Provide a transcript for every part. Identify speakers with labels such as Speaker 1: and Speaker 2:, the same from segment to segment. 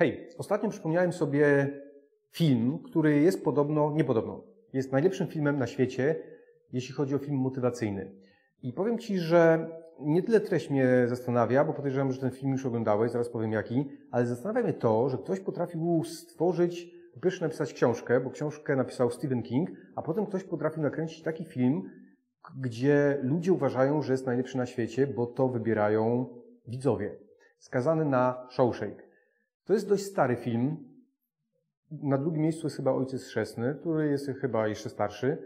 Speaker 1: Hej, ostatnio przypomniałem sobie film, który jest podobno, niepodobno, jest najlepszym filmem na świecie, jeśli chodzi o film motywacyjny. I powiem Ci, że nie tyle treść mnie zastanawia, bo podejrzewam, że ten film już oglądałeś, zaraz powiem jaki, ale zastanawia mnie to, że ktoś potrafił stworzyć, po pierwsze napisać książkę, bo książkę napisał Stephen King, a potem ktoś potrafił nakręcić taki film, gdzie ludzie uważają, że jest najlepszy na świecie, bo to wybierają widzowie. Skazany na Shawshank. To jest dość stary film. Na drugim miejscu jest chyba Ojciec Chrzestny, który jest chyba jeszcze starszy.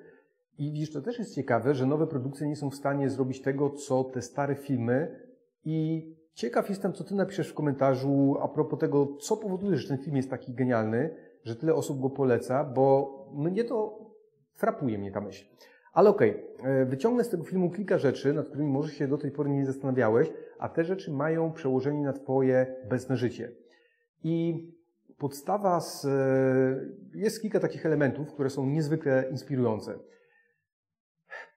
Speaker 1: I widzisz, to też jest ciekawe, że nowe produkcje nie są w stanie zrobić tego, co te stare filmy. I ciekaw jestem, co ty napiszesz w komentarzu a propos tego, co powoduje, że ten film jest taki genialny, że tyle osób go poleca, bo mnie to frapuje mnie ta myśl. Ale okej, okay, wyciągnę z tego filmu kilka rzeczy, nad którymi może się do tej pory nie zastanawiałeś, a te rzeczy mają przełożenie na twoje obecne życie. I podstawa z, jest kilka takich elementów, które są niezwykle inspirujące.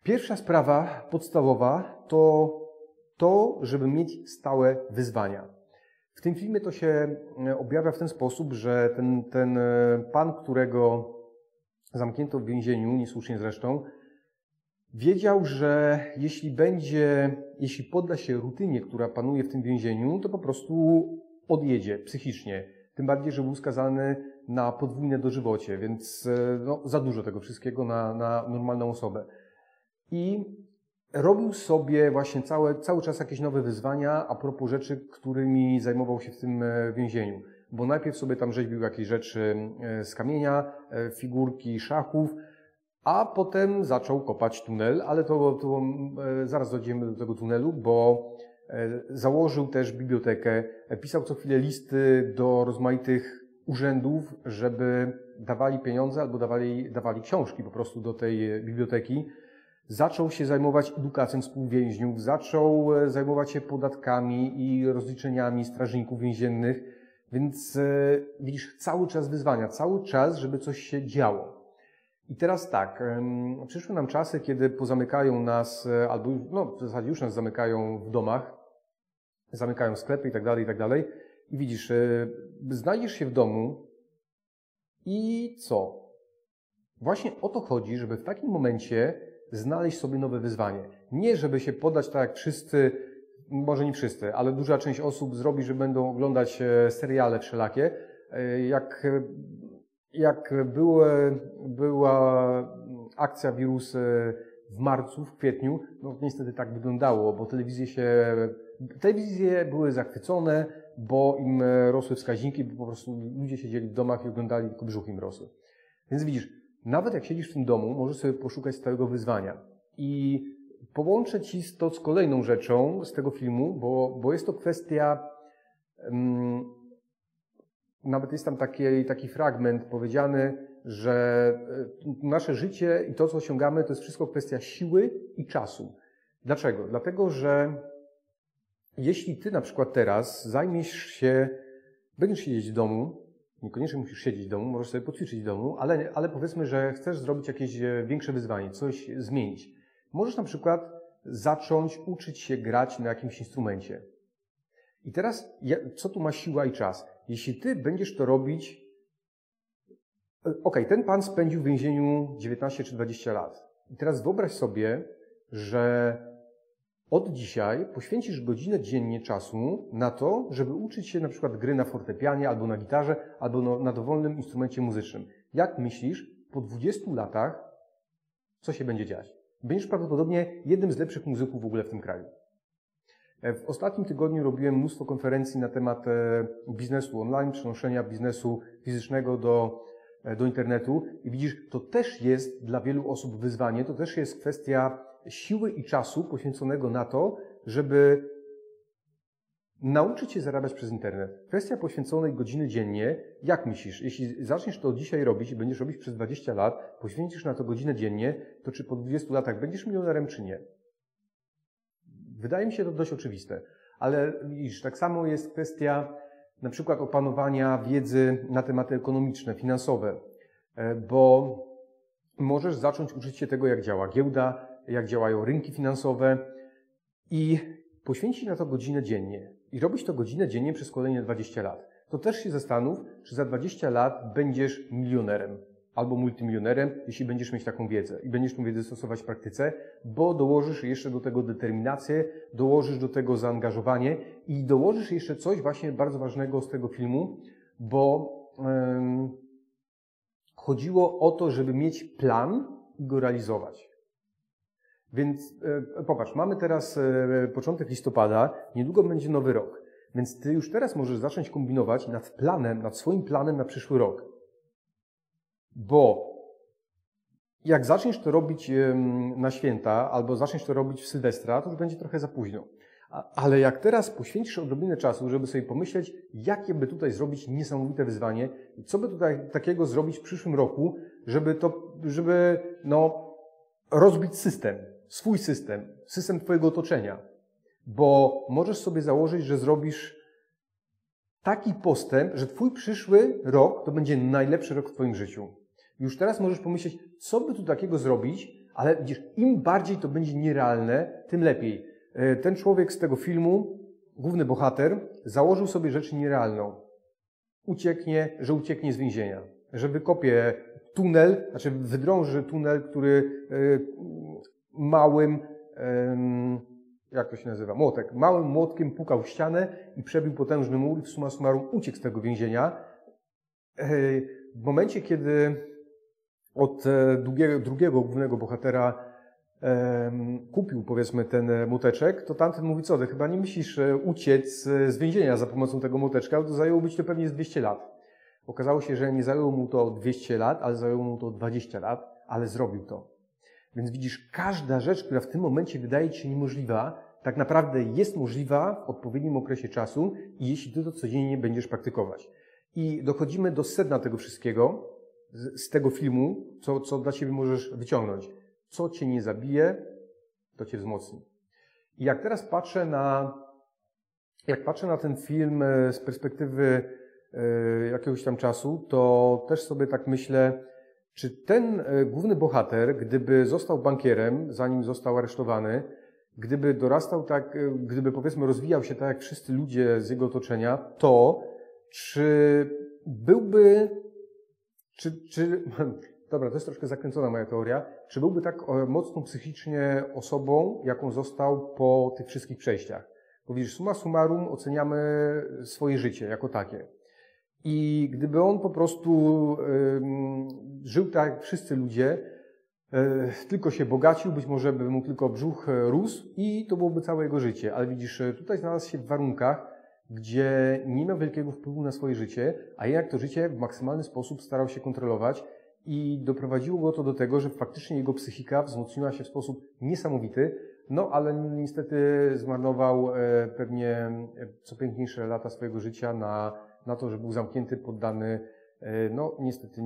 Speaker 1: Pierwsza sprawa podstawowa to to, żeby mieć stałe wyzwania. W tym filmie to się objawia w ten sposób, że ten, ten pan, którego zamknięto w więzieniu, niesłusznie zresztą, wiedział, że jeśli będzie, jeśli podda się rutynie, która panuje w tym więzieniu, to po prostu odjedzie psychicznie. Tym bardziej, że był skazany na podwójne dożywocie, więc no, za dużo tego wszystkiego na, na normalną osobę i robił sobie właśnie całe, cały czas jakieś nowe wyzwania a propos rzeczy, którymi zajmował się w tym e, więzieniu. Bo najpierw sobie tam rzeźbił jakieś rzeczy e, z kamienia, e, figurki szachów, a potem zaczął kopać tunel, ale to, to zaraz dojdziemy do tego tunelu, bo założył też bibliotekę, pisał co chwilę listy do rozmaitych urzędów, żeby dawali pieniądze albo dawali, dawali książki po prostu do tej biblioteki. Zaczął się zajmować edukacją współwięźniów, zaczął e, zajmować się podatkami i rozliczeniami strażników więziennych, więc e, widzisz, cały czas wyzwania, cały czas, żeby coś się działo. I teraz tak, przyszły nam czasy, kiedy pozamykają nas, e, albo no, w zasadzie już nas zamykają w domach, zamykają sklepy i tak dalej, i tak dalej. I widzisz, znajdziesz się w domu i co? Właśnie o to chodzi, żeby w takim momencie znaleźć sobie nowe wyzwanie. Nie, żeby się podać tak jak wszyscy, może nie wszyscy, ale duża część osób zrobi, że będą oglądać e, seriale wszelakie. E, jak, jak były, była akcja wirus e, w marcu, w kwietniu, no niestety tak wyglądało, bo telewizje się, telewizje były zachwycone, bo im rosły wskaźniki, bo po prostu ludzie siedzieli w domach i oglądali, tylko brzuch im rosły. Więc widzisz, nawet jak siedzisz w tym domu, możesz sobie poszukać stałego wyzwania. I połączę Ci to z kolejną rzeczą z tego filmu, bo, bo jest to kwestia, um, nawet jest tam taki, taki fragment powiedziany, że e, nasze życie i to, co osiągamy, to jest wszystko kwestia siły i czasu. Dlaczego? Dlatego, że jeśli Ty na przykład teraz zajmiesz się, będziesz siedzieć w domu, Niekoniecznie musisz siedzieć w domu, możesz sobie poćwiczyć w domu, ale, ale powiedzmy, że chcesz zrobić jakieś e, większe wyzwanie, coś zmienić. Możesz na przykład zacząć uczyć się grać na jakimś instrumencie. I teraz, co tu ma siła i czas? Jeśli ty będziesz to robić, e, ok, ten pan spędził w więzieniu 19 czy 20 lat. I teraz wyobraź sobie, że od dzisiaj poświęcisz godzinę dziennie czasu na to, żeby uczyć się na przykład gry na fortepianie, albo na gitarze, albo na dowolnym instrumencie muzycznym. Jak myślisz, po 20 latach, co się będzie dziać? Będziesz prawdopodobnie jednym z lepszych muzyków w ogóle w tym kraju. E, w ostatnim tygodniu robiłem mnóstwo konferencji na temat e, biznesu online, przenoszenia biznesu fizycznego do, e, do internetu i widzisz, to też jest dla wielu osób wyzwanie, to też jest kwestia siły i czasu poświęconego na to, żeby nauczyć się zarabiać przez internet. Kwestia poświęconej godziny dziennie. Jak myślisz, jeśli zaczniesz to dzisiaj robić i będziesz robić przez 20 lat, poświęcisz na to godzinę dziennie, to czy po 20 latach będziesz milionerem, czy nie? Wydaje mi się to dość oczywiste. Ale widzisz, tak samo jest kwestia na przykład opanowania wiedzy na tematy ekonomiczne, finansowe, e, bo możesz zacząć uczyć się tego, jak działa giełda, jak działają rynki finansowe i poświęcić na to godzinę dziennie. I robić to godzinę dziennie przez kolejne 20 lat. to też się zastanów, czy za 20 lat będziesz milionerem albo multimilionerem, jeśli będziesz mieć taką wiedzę i będziesz tę wiedzę stosować w praktyce, bo dołożysz jeszcze do tego determinację, dołożysz do tego zaangażowanie i dołożysz jeszcze coś właśnie bardzo ważnego z tego filmu, bo chodziło o to, żeby mieć plan i go realizować. Więc e, popatrz, mamy teraz e, początek listopada, niedługo będzie nowy rok. Więc ty już teraz możesz zacząć kombinować nad planem, nad swoim planem na przyszły rok. Bo jak zaczniesz to robić na święta, albo zaczniesz to robić w Sylwestra, to już będzie trochę za późno. Ale jak teraz poświęcisz odrobinę czasu, żeby sobie pomyśleć, jakie by tutaj zrobić niesamowite wyzwanie, co by tutaj takiego zrobić w przyszłym roku, żeby to, żeby, no, rozbić system, swój system, system Twojego otoczenia. Bo możesz sobie założyć, że zrobisz taki postęp, że Twój przyszły rok to będzie najlepszy rok w Twoim życiu. Już teraz możesz pomyśleć, co by tu takiego zrobić, ale widzisz, im bardziej to będzie nierealne, tym lepiej. E, ten człowiek z tego filmu, główny bohater, założył sobie rzecz nierealną. Ucieknie, że ucieknie z więzienia, że wykopie tunel, znaczy wydrąży tunel, który e, małym, jak to się nazywa, młotek, małym młotkiem pukał w ścianę i przebił potężny mur i w summa summarum uciekł z tego więzienia. E, w momencie, kiedy od e, drugiego, drugiego głównego bohatera kupił, powiedzmy, ten muteczek, to tamten mówi, co ty, chyba nie myślisz e, uciec z więzienia za pomocą tego muteczka, to zajęłoby ci to pewnie z 200 lat. Okazało się, że nie zajęło mu to 200 lat, ale zajęło mu to 20 lat, ale zrobił to. Więc widzisz, każda rzecz, która w tym momencie wydaje ci się niemożliwa, tak naprawdę jest możliwa w odpowiednim okresie czasu i jeśli ty to codziennie będziesz praktykować. I dochodzimy do sedna tego wszystkiego, z, tego filmu, co, co dla Ciebie możesz wyciągnąć. Co Cię nie zabije, to Cię wzmocni. I jak teraz patrzę na, jak patrzę na ten film e, z perspektywy e, jakiegoś tam czasu, to też sobie tak myślę, czy ten e, główny bohater, gdyby został bankierem, zanim został aresztowany, gdyby dorastał tak, gdyby powiedzmy rozwijał się tak jak wszyscy ludzie z jego otoczenia, to czy byłby czy, czy, dobra, to jest troszkę zakręcona moja teoria, czy byłby tak e, mocno psychicznie osobą, jaką został po tych wszystkich przejściach? Bo widzisz, summa summarum oceniamy swoje życie jako takie. I gdyby on po prostu żył tak jak wszyscy ludzie, e, tylko się bogacił, być może by mu tylko brzuch e, rósł i to byłoby całe jego życie. Ale widzisz, tutaj znalazł się w warunkach, gdzie nie miał wielkiego wpływu na swoje życie, a jednak to życie w maksymalny sposób starał się kontrolować i doprowadziło go to do tego, że faktycznie jego psychika wzmocniła się w sposób niesamowity, no ale niestety zmarnował e, pewnie e, co piękniejsze lata swojego życia na, na to, że był zamknięty, poddany e, no niestety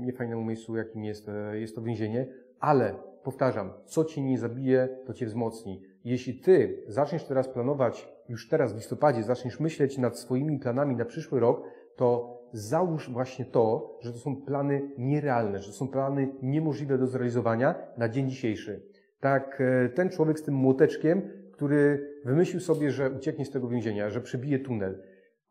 Speaker 1: niefajnemu miejscu, jakim jest, jest to więzienie, ale powtarzam, co cię nie zabije, to cię wzmocni. Jeśli ty zaczniesz teraz planować już teraz w listopadzie zaczniesz myśleć nad swoimi planami na przyszły rok, to załóż właśnie to, że to są plany nierealne, że to są plany niemożliwe do zrealizowania na dzień dzisiejszy. Tak, e, ten człowiek z tym młoteczkiem, który wymyślił sobie, że ucieknie z tego więzienia, że przebije tunel.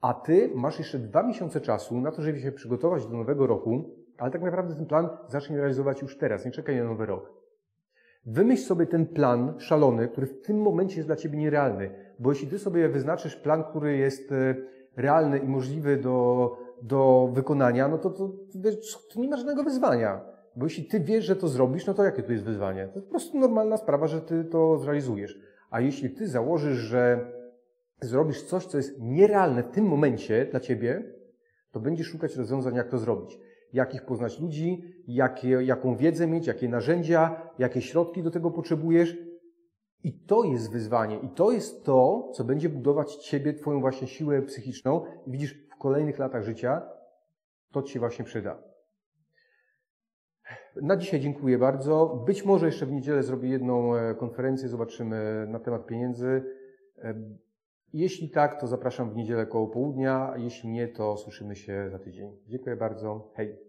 Speaker 1: A ty masz jeszcze dwa miesiące czasu na to, żeby się przygotować do nowego roku, ale tak naprawdę ten plan zacznie realizować już teraz, nie czekaj na nowy rok. Wymyśl sobie ten plan szalony, który w tym momencie jest dla ciebie nierealny. Bo jeśli ty sobie wyznaczysz plan, który jest e, realny i możliwy do, do wykonania, no to, to, to nie ma żadnego wyzwania. Bo jeśli ty wiesz, że to zrobisz, no to jakie to jest wyzwanie? To jest po prostu normalna sprawa, że ty to zrealizujesz. A jeśli ty założysz, że zrobisz coś, co jest nierealne w tym momencie dla ciebie, to będziesz szukać rozwiązań, jak to zrobić jakich poznać ludzi, jakie, jaką wiedzę mieć, jakie narzędzia, jakie środki do tego potrzebujesz. I to jest wyzwanie, i to jest to, co będzie budować Ciebie, Twoją właśnie siłę psychiczną. I widzisz, w kolejnych latach życia to Ci się właśnie przyda. Na dzisiaj dziękuję bardzo. Być może jeszcze w niedzielę zrobię jedną e, konferencję, zobaczymy na temat pieniędzy. Jeśli tak, to zapraszam w niedzielę koło południa, jeśli nie, to słyszymy się za tydzień. Dziękuję bardzo. Hej.